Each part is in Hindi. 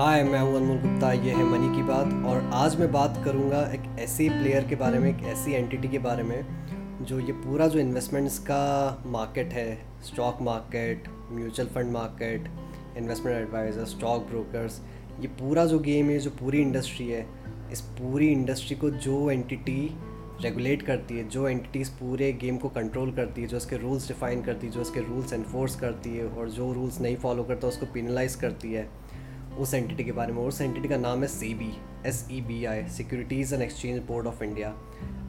हाय, मैं हूँ अनमोल गुप्ता, ये है मनी की बात। और आज मैं बात करूँगा एक ऐसे प्लेयर के बारे में, एक ऐसी एंटिटी के बारे में, जो ये पूरा जो इन्वेस्टमेंट्स का मार्केट है stock market mutual fund market investment advisor stock brokers ये पूरा जो गेम है, जो पूरी इंडस्ट्री है, इस पूरी इंडस्ट्री को जो एंटिटी रेगुलेट करती है, जो एंटिटीज़ पूरे गेम को कंट्रोल करती है, जो इसके रूल्स डिफाइन करती है, जो इसके रूल्स इन्फोर्स करती है, और जो रूल्स नहीं फॉलो करता, उसको पिनलाइज करती है उस एंटिटी के बारे में उस एंटिटी का नाम है C B S E B I securities and exchange board of India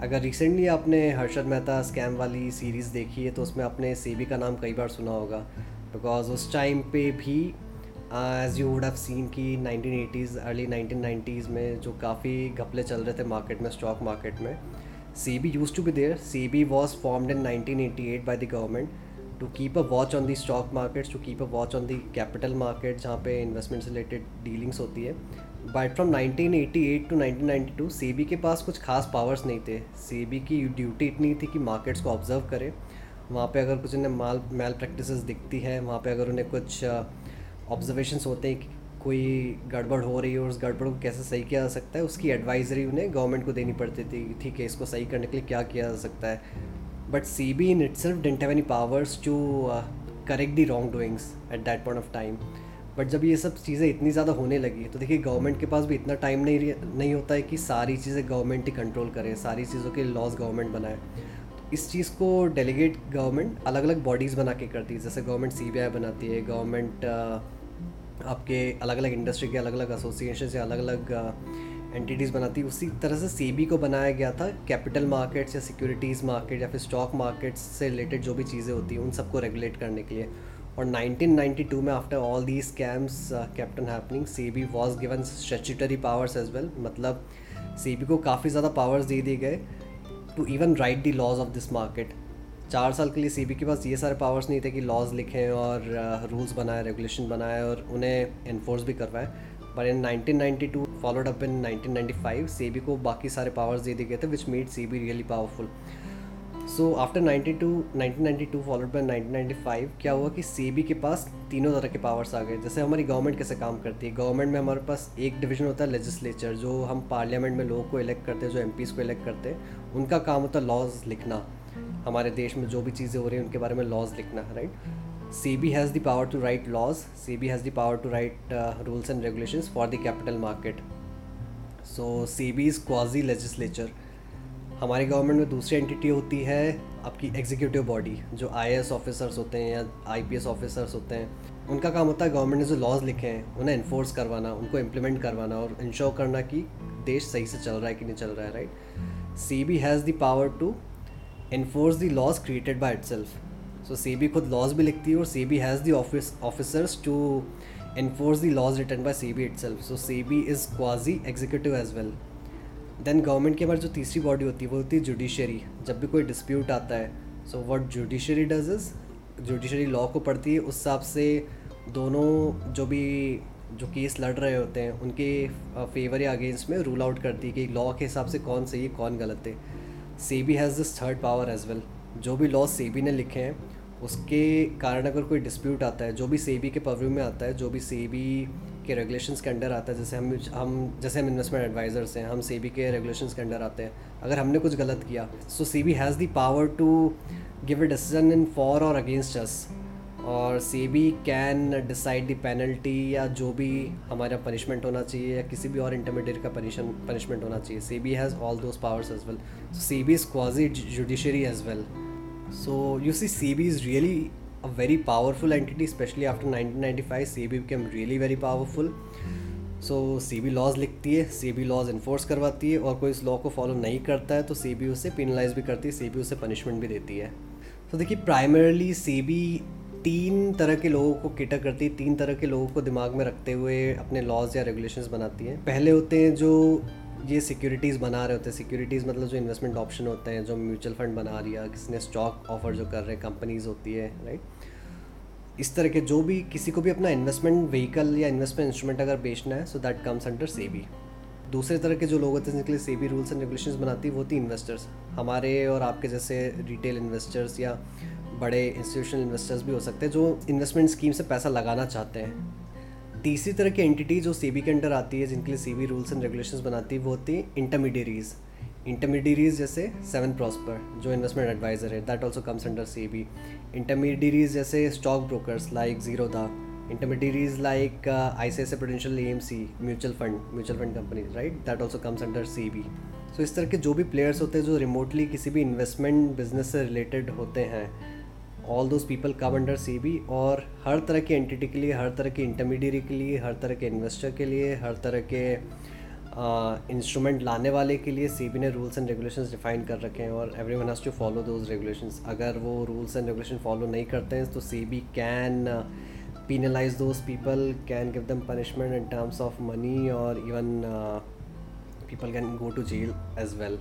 अगर रिसेंटली आपने हर्षद मेहता स्कैम वाली सीरीज़ देखी है तो उसमें आपने सी बी का नाम कई बार सुना होगा। बिकॉज़ उस टाइम पे भी as you would have seen कि 1980s अर्ली 1990s में जो काफ़ी घपले चल रहे थे मार्केट में स्टॉक मार्केट में SEBI used to be there SEBI was formed in 1988 by the government to keep a watch on the stock markets to keep a watch on the capital market जहाँ पे इन्वेस्टमेंट से रिलेटेड डीलिंग्स होती है। बट फ्रॉम 1988 टू 1992 सेबी के पास कुछ खास पावर्स नहीं थे। सेबी की ड्यूटी इतनी थी कि मार्केट्स को ऑब्ज़र्व करे। वहाँ पे अगर कुछ उन्हें माल मैल प्रैक्टिस दिखती है, वहाँ पे अगर उन्हें कुछ ऑब्जर्वेशंस होते हैं कि कोई गड़बड़ हो रही है और उस गड़बड़ को कैसे सही किया जा सकता है, उसकी एडवाइजरी उन्हें गवर्नमेंट को देनी पड़ती थी ठीक है, इसको सही करने के लिए क्या किया जा सकता है। But SEBI in itself didn't have any powers to correct the wrongdoings at that point of time but जब ये सब चीज़ें इतनी ज़्यादा होने लगी तो देखिए गवर्नमेंट के पास भी इतना टाइम नहीं नहीं होता है कि सारी चीज़ें गवर्नमेंट ही कंट्रोल करे, सारी चीज़ों के लॉज गवर्नमेंट बनाए। तो इस चीज़ को डेलीगेट गवर्नमेंट अलग अलग बॉडीज़ बना के करती है, जैसे गवर्नमेंट सी बनाती है गवर्नमेंट आपके अलग अलग इंडस्ट्री के अलग अलग एसोसिएशन या अलग अलग एंटिटीज़ बनाती उसी तरह से सीबी को बनाया गया था कैपिटल मार्केट्स या सिक्योरिटीज़ मार्केट या फिर स्टॉक मार्केट्स से रिलेटेड जो भी चीज़ें होती हैं, उन सबको रेगुलेट करने के लिए। और 1992 में after all the scams kept on happening SEBI was given statutory powers as well मतलब सीबी को काफ़ी ज़्यादा पावर्स दे दिए गए to even write the laws of this market चार साल के लिए सी के पास ये सारे पावर्स नहीं थे कि लॉज लिखें और रूल्स बनाए रेगुलेशन बनाए और उन्हें इन्फोर्स भी करवाएँ। पर in 1992 followed up in 1995 SEBI को बाकी सारे पावर्स दे दिए गए थे which made SEBI really powerful so after 92 1992 followed by 1995 क्या हुआ कि सेबी के पास तीनों तरह के पावर्स आ गए। जैसे हमारी गवर्नमेंट कैसे काम करती है? गवर्नमेंट में हमारे पास एक डिवीज़न होता है लेजिस्लेचर जो हम पार्लियामेंट में लोगों को इलेक्ट करते हैं, जो एम को इलेक्ट करते हैं। उनका काम होता है लॉज लिखना। हमारे देश में जो भी चीज़ें हो रही हैं, उनके बारे में लॉज लिखना right SEBI has the power to write laws. SEBI has the power to write uh, rules and regulations for the capital market. So SEBI is quasi legislature. हमारी गवर्नमेंट में दूसरी एंटिटी होती है आपकी एग्जीक्यूटिव बॉडी जो आईएस ऑफिसर्स होते हैं या आईपीएस ऑफिसर्स होते हैं उनका काम होता है गवर्नमेंट ने जो लॉज लिखे हैं उन्हें इन्फोर्स करवाना उनको इम्प्लीमेंट करवाना और इंश्योर करना कि देश सही से चल रहा है कि नहीं चल रहा है right SEBI has the power to enforce the laws created by itself so SEBI खुद लॉज भी लिखती है और SEBI has the office officers to return by SEBI itself so SEBI is quasi executive as well then government के बाद जो तीसरी बॉडी होती है, वो होती है जुडिशरी जब भी कोई डिस्प्यूट आता है so what judiciary does is judiciary law को पढ़ती है, उस हिसाब से दोनों जो भी, जो केस लड़ रहे होते हैं, उनके फेवर या अगेंस्ट में रूल आउट करती है कि लॉ के हिसाब से कौन सही है, कौन गलत है. SEBI has this third power as well जो भी लॉ सेबी ने लिखे हैं, उसके कारण अगर कोई डिस्प्यूट आता है, जो भी सेबी के परव्यू में आता है, जो भी सेबी के रेगुलेशंस के अंडर आता है, जैसे हम हम, जैसे हम इन्वेस्टमेंट एडवाइजर्स हैं, हम सेबी के रेगुलेशन के अंडर आते हैं, अगर हमने कुछ गलत किया so SEBI has the power to give a decision in for और अगेंस्ट अस और SEBI can decide the penalty या जो भी हमारा पनिशमेंट होना चाहिए या किसी भी और इंटरमीडिएट का पनिशमेंट होना चाहिए SEBI has all those powers as well so SEBI is quasi judiciary as well So you see, CB is really a very powerful entity, especially after 1995. CB became really very powerful so SEBI laws लिखती है सी बी लॉज इन्फोर्स करवाती है और कोई इस लॉ को फॉलो नहीं करता है तो सी बी उसे पिनलाइज भी करती है सी बी उसे पनिशमेंट भी देती है तो देखिए प्राइमरली सी बी तीन तरह के लोगों को केटर करती है, तीन तरह के लोगों को दिमाग में रखते हुए अपने लॉज या रेगुलेशंस बनाती है। पहले होते हैं जो ये सिक्योरिटीज़ बना रहे होते हैं। सिक्योरिटीज़ मतलब जो इन्वेस्टमेंट ऑप्शन होते हैं, जो म्यूचुअल फंड बना रही है, किसी ने स्टॉक ऑफ़र जो कर रहे हैं कंपनीज़ होती है राइट इस तरह के जो भी किसी को भी अपना इन्वेस्टमेंट व्हीकल या इन्वेस्टमेंट इंस्ट्रूमेंट अगर बेचना है so that comes under SEBI दूसरे तरह के जो लोग होते हैं, जिनके लिए सेबी रूल्स एंड रेगुलेशन बनाती है, वो थी इन्वेस्टर्स हमारे और आपके जैसे रिटेल इन्वेस्टर्स या बड़े इंस्टीट्यूशनल इन्वेस्टर्स भी हो सकते हैं जो इन्वेस्टमेंट स्कीम से पैसा लगाना चाहते हैं। तीसरी तरह की एंटिटी जो सेबी के अंडर आती है जिनके लिए सेबी रूल्स एंड रेगुलेशन बनाती है वो होती है इंटरमीडियरीज इंटरमीडियरीज जैसे सेवन प्रॉस्पर जो इन्वेस्टमेंट एडवाइजर है that also comes under SEBI intermediaries जैसे stock brokers like Zerodha intermediaries like uh, ICICI M C mutual fund mutual fund company right that also comes under SEBI so इस तरह के जो भी प्लेयर्स होते हैं जो रिमोटली किसी भी इन्वेस्टमेंट बिज़नेस से रिलेटेड होते हैं all those people come under SEBI और हर तरह की एंटिटी के लिए हर तरह के इंटरमीडियरी के लिए हर तरह के इन्वेस्टर के लिए हर तरह के इंस्ट्रूमेंट uh, लाने वाले के लिए बी ने रूल्स एंड रेगुलेशंस डिफाइन कर रखे हैं और everyone has to follow those regulations अगर वो रूल्स एंड रेगुलेशन फॉलो नहीं करते हैं तो SEBI can penalize those people can give them punishment in terms of money or even uh, people can go to jail as well.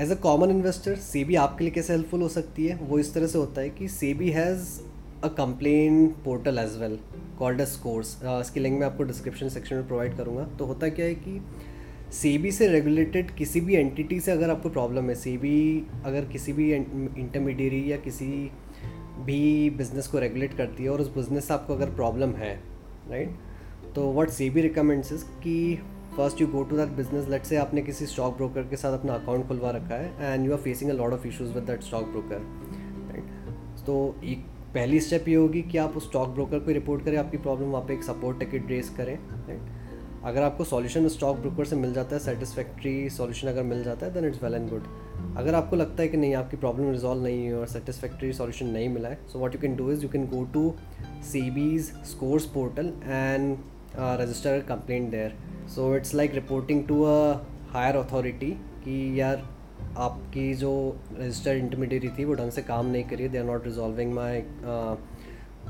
As a common investor SEBI आपके लिए कैसे हेल्पफुल हो सकती है? वो इस तरह से होता है कि SEBI has a complain portal as well called a scores इसकी लिंक मैं आपको डिस्क्रिप्शन सेक्शन में प्रोवाइड करूँगा। तो होता क्या है कि सेबी से रेगुलेटेड किसी भी एंटिटी से अगर आपको प्रॉब्लम है सेबी अगर किसी भी इंटरमीडियरी या किसी भी बिज़नेस को रेगुलेट करती है और उस बिज़नेस से आपको अगर प्रॉब्लम है राइट तो what SEBI recommends is कि first you go to that business let's say आपने किसी स्टॉक ब्रोकर के साथ अपना अकाउंट खुलवा रखा है and you are facing a lot of issues with that stock broker right तो एक पहली स्टेप ये होगी कि आप उस स्टॉक ब्रोकर को रिपोर्ट करें, आपकी प्रॉब्लम वहाँ पे एक सपोर्ट टिकट रेस करें राइट अगर आपको सॉल्यूशन स्टॉक ब्रोकर से मिल जाता है सेटिस्फैक्ट्री सॉल्यूशन अगर मिल जाता है then it's well and good अगर आपको लगता है कि नहीं, आपकी प्रॉब्लम रिजॉल्व नहीं है और सेटिस्फैक्ट्री सॉल्यूशन नहीं मिला है so what you can do is you can go to SEBI's scores portal and register complaint there so it's like reporting to a higher authority कि यार, आपकी जो रजिस्टर्ड इंटरमीडियरी थी, वो ढंग से काम नहीं करी they are not resolving my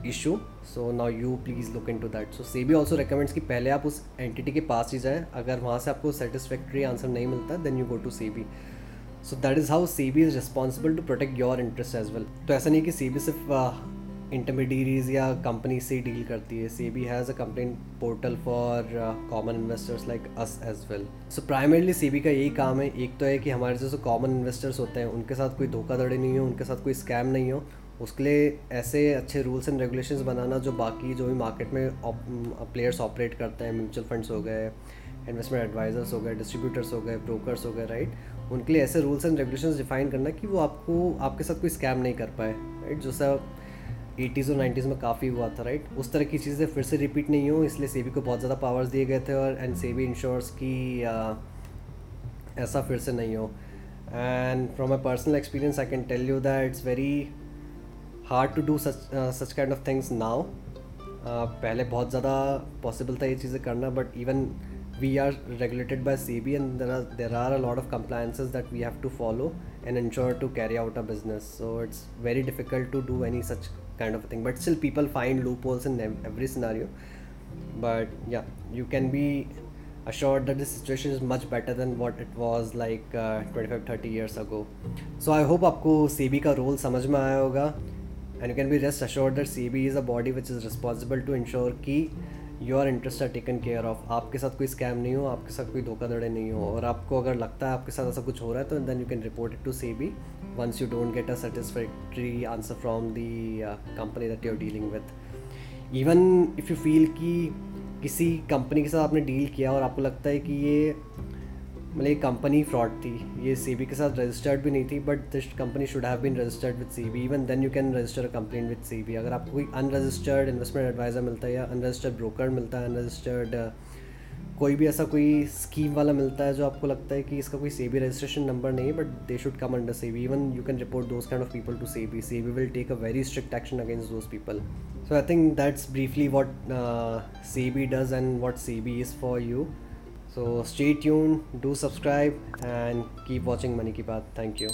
issue so now you please look into that so SEBI also recommends कि पहले आप उस एंटिटी के पास ही जाएँ। अगर वहाँ से आपको सेटिस्फैक्ट्री आंसर नहीं मिलता then you go to SEBI so that is how SEBI is responsible to protect your interest as well तो ऐसा नहीं कि सी बी सिर्फ़ इंटरमीडियरीज या कंपनी से डील करती है। SEBI has a complain portal for common investors like us as well so primarily SEBI का यही काम है। एक तो है कि हमारे जैसे कॉमन इन्वेस्टर्स होते हैं, उनके साथ कोई धोखाधड़ी नहीं हो, उनके साथ कोई स्कैम नहीं हो। उसके लिए ऐसे अच्छे रूल्स एंड रेगुलेशंस बनाना जो बाकी जो भी मार्केट में प्लेयर्स ऑपरेट करते हैं म्यूचुअल फंड्स हो गए इन्वेस्टमेंट एडवाइजर्स हो गए डिस्ट्रीब्यूटर्स हो गए ब्रोकर्स हो गए राइट उनके लिए ऐसे रूल्स एंड रेगुलेशंस डिफाइन करना कि वो आपको, आपके साथ कोई स्कैम नहीं कर पाए राइट जो सब एटीज़ और नाइन्टीज़ में काफ़ी हुआ था राइट उस तरह की चीज़ें फिर से रिपीट नहीं हो इसलिए सेबी को बहुत ज़्यादा पावर्स दिए गए थे और एंड सेबी इंश्योर्स की ऐसा फिर से नहीं हो। And from my personal experience I can tell you that it's very hard to do such such kind of things now पहले बहुत ज़्यादा पॉसिबल था ये चीज़ें करना but even we are regulated by SEBI and there are there are a lot of compliances that we have to follow and ensure to carry out a business so it's very difficult to do any such kind of a thing. But still, people find loopholes in every scenario. But yeah, you can be assured that the situation is much better than what it was like uh, 25 30 years ago. So I hope आपको cb का role समझ में आया होगा and you can be rest assured that cb is a body which is responsible to ensure कि your interest are taken care of आपके साथ कोई स्कैम नहीं हो, आपके साथ कोई धोखाधड़े नहीं हो। और आपको अगर लगता है आपके साथ ऐसा कुछ हो रहा है तो then you can report it to C B once you don't get a satisfactory answer from the company that you are dealing with even if you feel कि किसी कंपनी के साथ आपने डील किया और आपको लगता है कि ये मतलब ये कंपनी फ्रॉड थी। ये सीबी के साथ रजिस्टर्ड भी नहीं थी but this company should have been registered with C even then you can register complain with C अगर आपको कोई अनरजिस्टर्ड इन्वेस्टमेंट एडवाइज़र मिलता है या अनरजिस्टर्ड ब्रोकर मिलता है अनरजिस्टर्ड कोई भी ऐसा कोई स्कीम वाला मिलता है जो आपको लगता है कि इसका कोई सी रजिस्ट्रेशन नंबर नहीं है but they should come under C even you can report those kind of people to C B will take a very strict action against those people so I think that's briefly what C B does and what C B is for you So stay tuned, do subscribe and keep watching Money Ki Baat. Thank you.